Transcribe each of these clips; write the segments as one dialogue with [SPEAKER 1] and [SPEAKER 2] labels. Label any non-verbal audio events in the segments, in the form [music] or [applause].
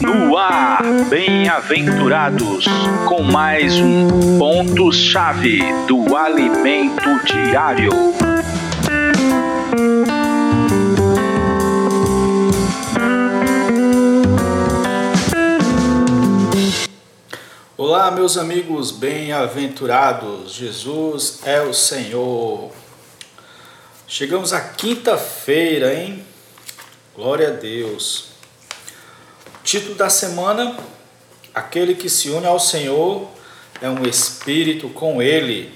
[SPEAKER 1] No ar, bem-aventurados, com mais um ponto-chave do alimento diário.
[SPEAKER 2] Olá, meus amigos bem-aventurados, Jesus é o Senhor. Chegamos à quinta-feira, hein? Glória a Deus. Título da semana: Aquele que se une ao Senhor é um espírito com ele.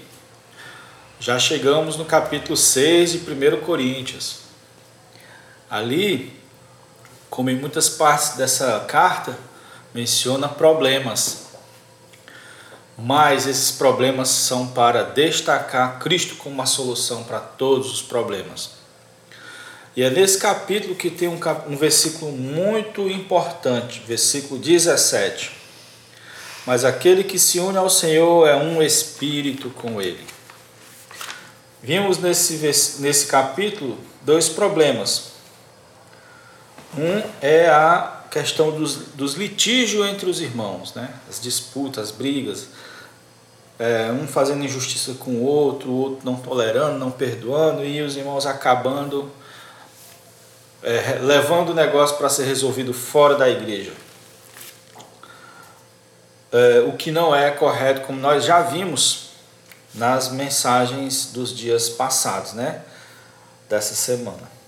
[SPEAKER 2] Já chegamos no capítulo 6 de 1 Coríntios. Ali, como em muitas partes dessa carta, menciona problemas. Mas esses problemas são para destacar Cristo como uma solução para todos os problemas. E é nesse capítulo que tem um, um versículo muito importante, versículo 17. Mas aquele que se une ao Senhor é um espírito com ele. Vimos nesse, nesse capítulo dois problemas. Um é a questão dos, dos litígios entre os irmãos, né? as disputas, as brigas, é, um fazendo injustiça com o outro, o outro não tolerando, não perdoando, e os irmãos acabando é, levando o negócio para ser resolvido fora da igreja. É, o que não é correto, como nós já vimos nas mensagens dos dias passados, né? Dessa semana.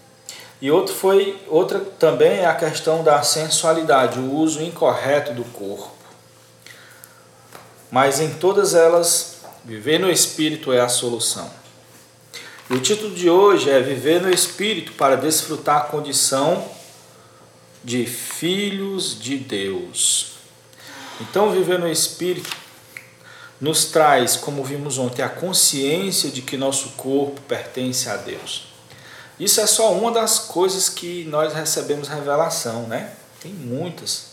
[SPEAKER 2] E outro foi, outra também é a questão da sensualidade, o uso incorreto do corpo. Mas em todas elas, viver no espírito é a solução. E o título de hoje é Viver no espírito para desfrutar a condição de filhos de Deus. Então, viver no espírito nos traz, como vimos ontem, a consciência de que nosso corpo pertence a Deus. Isso é só uma das coisas que nós recebemos revelação, né? Tem muitas.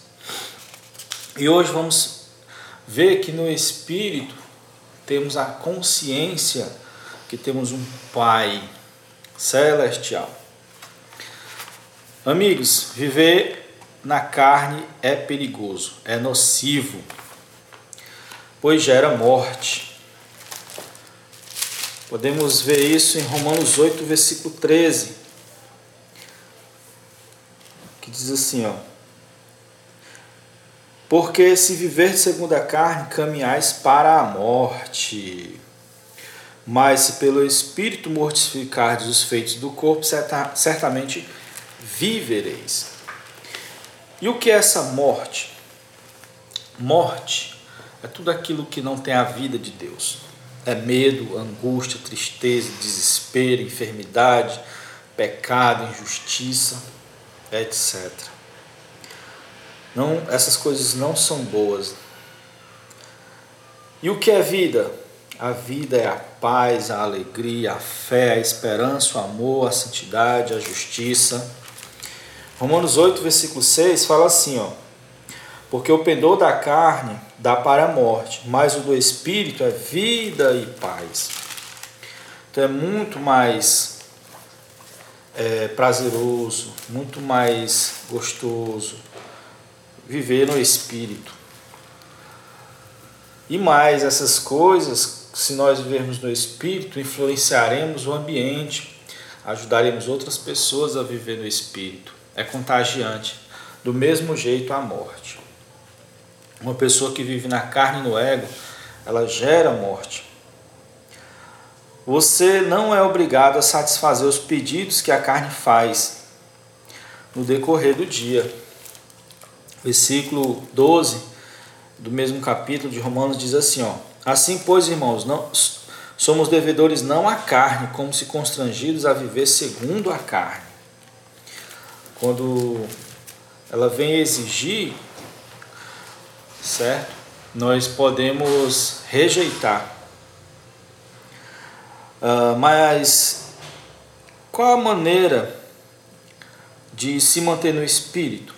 [SPEAKER 2] E hoje vamos ver que no Espírito temos a consciência que temos um Pai celestial. Amigos, viver na carne é perigoso, é nocivo, pois gera morte. Podemos ver isso em Romanos 8, versículo 13, que diz assim, ó: Porque se viver segundo a carne, caminhais para a morte. Mas se pelo Espírito mortificardes os feitos do corpo, certamente vivereis. E o que é essa morte? Morte é tudo aquilo que não tem a vida de Deus é medo, angústia, tristeza, desespero, enfermidade, pecado, injustiça, etc. Não, essas coisas não são boas. E o que é vida? A vida é a paz, a alegria, a fé, a esperança, o amor, a santidade, a justiça. Romanos 8, versículo 6 fala assim, ó: Porque o pendor da carne dá para a morte, mas o do espírito é vida e paz. Então é muito mais é, prazeroso, muito mais gostoso viver no espírito. E mais essas coisas, se nós vivermos no espírito, influenciaremos o ambiente, ajudaremos outras pessoas a viver no espírito. É contagiante, do mesmo jeito a morte. Uma pessoa que vive na carne e no ego, ela gera morte. Você não é obrigado a satisfazer os pedidos que a carne faz no decorrer do dia. Versículo 12 do mesmo capítulo de Romanos diz assim, ó: Assim, pois, irmãos, não somos devedores não à carne, como se constrangidos a viver segundo a carne. Quando ela vem exigir certo? Nós podemos rejeitar. Uh, mas qual a maneira de se manter no espírito?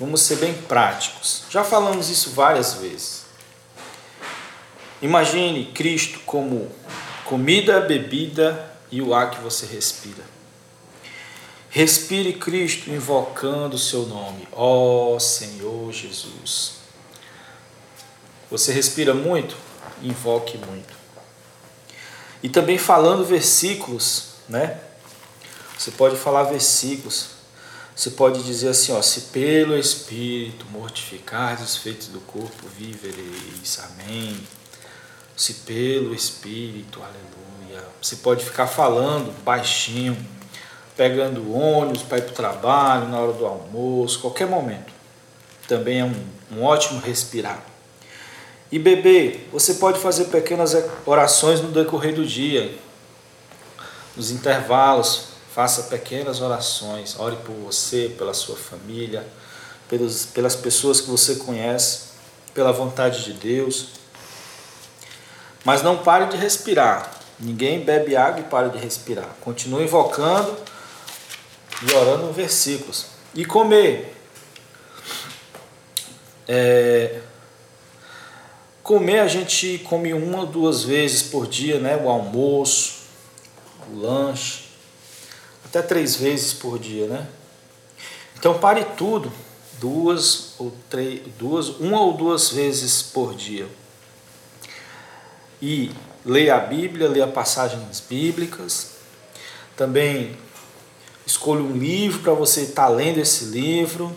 [SPEAKER 2] Vamos ser bem práticos. Já falamos isso várias vezes. Imagine Cristo como comida, bebida e o ar que você respira. Respire Cristo invocando o seu nome, ó oh, Senhor Jesus. Você respira muito? Invoque muito. E também falando versículos, né? Você pode falar versículos. Você pode dizer assim, ó, se pelo Espírito mortificar os feitos do corpo, vivereis. Amém. Se pelo Espírito, aleluia. Você pode ficar falando baixinho, pegando ônibus para ir para o trabalho, na hora do almoço, qualquer momento. Também é um, um ótimo respirar. E beber, você pode fazer pequenas orações no decorrer do dia, nos intervalos, faça pequenas orações, ore por você, pela sua família, pelos, pelas pessoas que você conhece, pela vontade de Deus. Mas não pare de respirar. Ninguém bebe água e para de respirar. Continue invocando e orando versículos. E comer. É, Comer a gente come uma ou duas vezes por dia, né? O almoço, o lanche, até três vezes por dia, né? Então pare tudo, duas ou três, duas, uma ou duas vezes por dia. E leia a Bíblia, leia passagens bíblicas. Também escolha um livro para você estar lendo esse livro,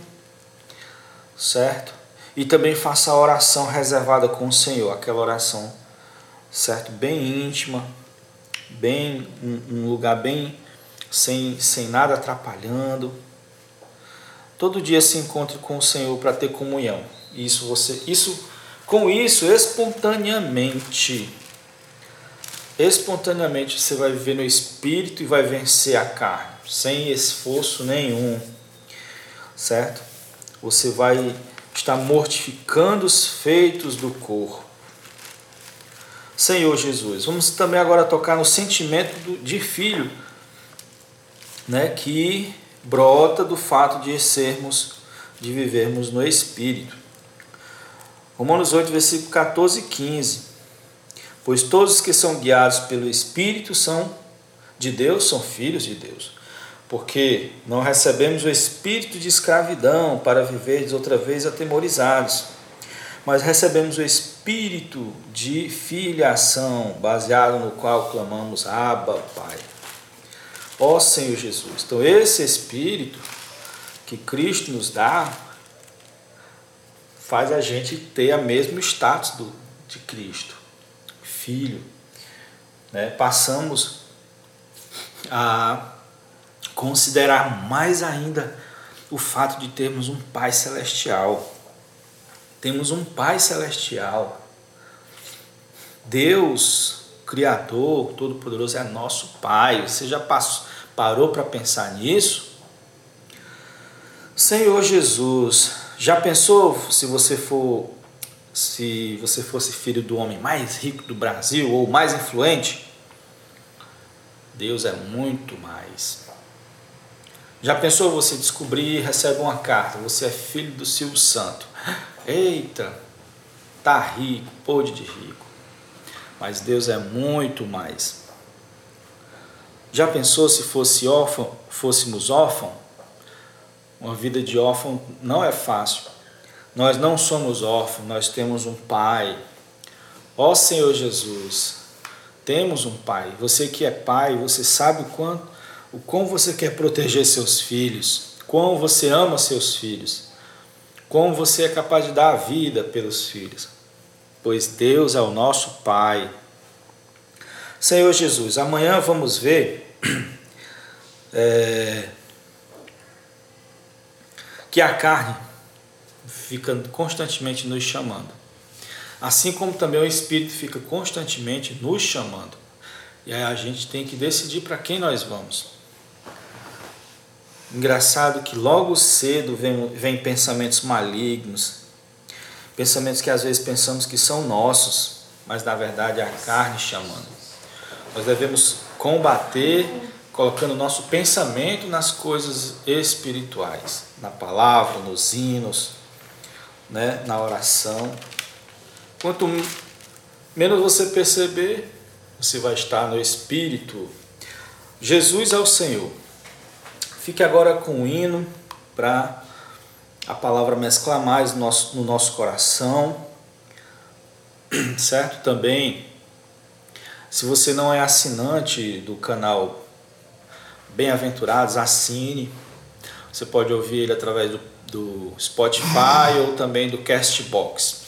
[SPEAKER 2] certo? E também faça a oração reservada com o Senhor, aquela oração, certo? Bem íntima, bem um, um lugar bem sem, sem nada atrapalhando. Todo dia se encontre com o Senhor para ter comunhão. Isso você, isso com isso espontaneamente espontaneamente você vai viver no espírito e vai vencer a carne, sem esforço nenhum. Certo? Você vai está mortificando os feitos do corpo. Senhor Jesus, vamos também agora tocar no sentimento de filho, né, que brota do fato de sermos, de vivermos no Espírito. Romanos 8, versículo 14 e 15. Pois todos que são guiados pelo Espírito são de Deus, são filhos de Deus porque não recebemos o espírito de escravidão para viver outra vez atemorizados, mas recebemos o espírito de filiação, baseado no qual clamamos Abba, Pai. Ó Senhor Jesus. Então, esse espírito que Cristo nos dá faz a gente ter o mesmo status do, de Cristo, filho. Né? Passamos a considerar mais ainda o fato de termos um Pai celestial. Temos um Pai celestial. Deus, Criador, Todo-Poderoso, é nosso Pai. Você já passou, parou para pensar nisso? Senhor Jesus, já pensou se você for se você fosse filho do homem mais rico do Brasil ou mais influente? Deus é muito mais. Já pensou você descobrir e recebe uma carta, você é filho do Silvio Santo. Eita, tá rico, pôde de rico. Mas Deus é muito mais. Já pensou se fosse órfão, fôssemos órfãos? Uma vida de órfão não é fácil. Nós não somos órfãos, nós temos um pai. Ó Senhor Jesus, temos um pai. Você que é pai, você sabe o quanto o quão você quer proteger seus filhos, quão você ama seus filhos, quão você é capaz de dar a vida pelos filhos, pois Deus é o nosso Pai. Senhor Jesus, amanhã vamos ver [clears throat] é, que a carne fica constantemente nos chamando, assim como também o Espírito fica constantemente nos chamando. E aí a gente tem que decidir para quem nós vamos. Engraçado que logo cedo vem, vem pensamentos malignos, pensamentos que às vezes pensamos que são nossos, mas na verdade é a carne chamando. Nós devemos combater colocando nosso pensamento nas coisas espirituais, na palavra, nos hinos, né, na oração. Quanto menos você perceber, você vai estar no espírito. Jesus é o Senhor. Fique agora com o hino para a palavra mesclar mais no nosso, no nosso coração, certo? Também, se você não é assinante do canal Bem-aventurados, assine. Você pode ouvir ele através do, do Spotify ou também do Castbox.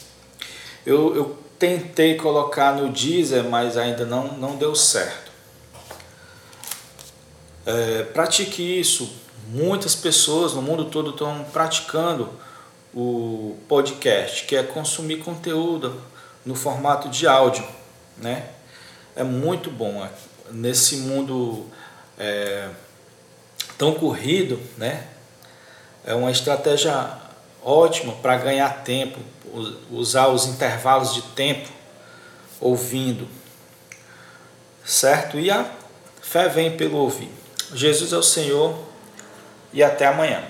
[SPEAKER 2] Eu, eu tentei colocar no Deezer, mas ainda não, não deu certo. É, pratique isso. Muitas pessoas no mundo todo estão praticando o podcast, que é consumir conteúdo no formato de áudio, né? É muito bom. Nesse mundo é, tão corrido, né? É uma estratégia ótima para ganhar tempo, usar os intervalos de tempo ouvindo, certo? E a fé vem pelo ouvir. Jesus é o Senhor e até amanhã.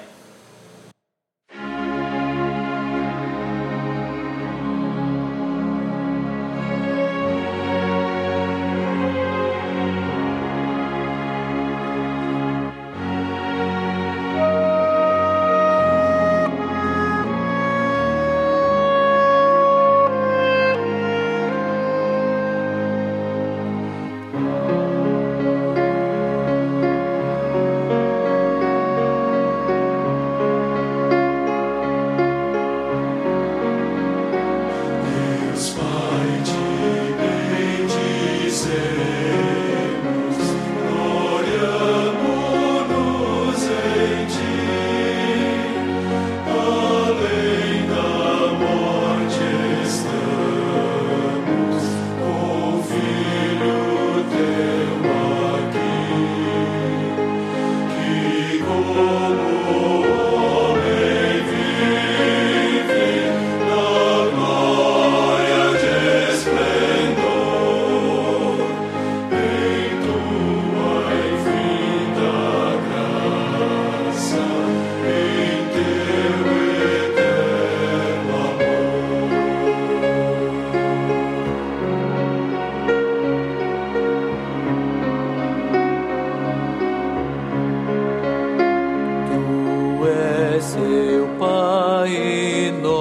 [SPEAKER 3] seu Pai. Nosso.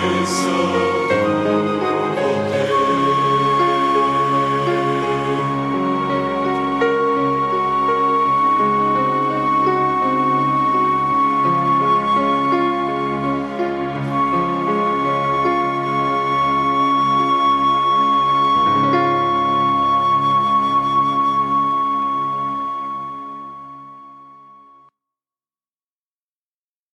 [SPEAKER 3] presença.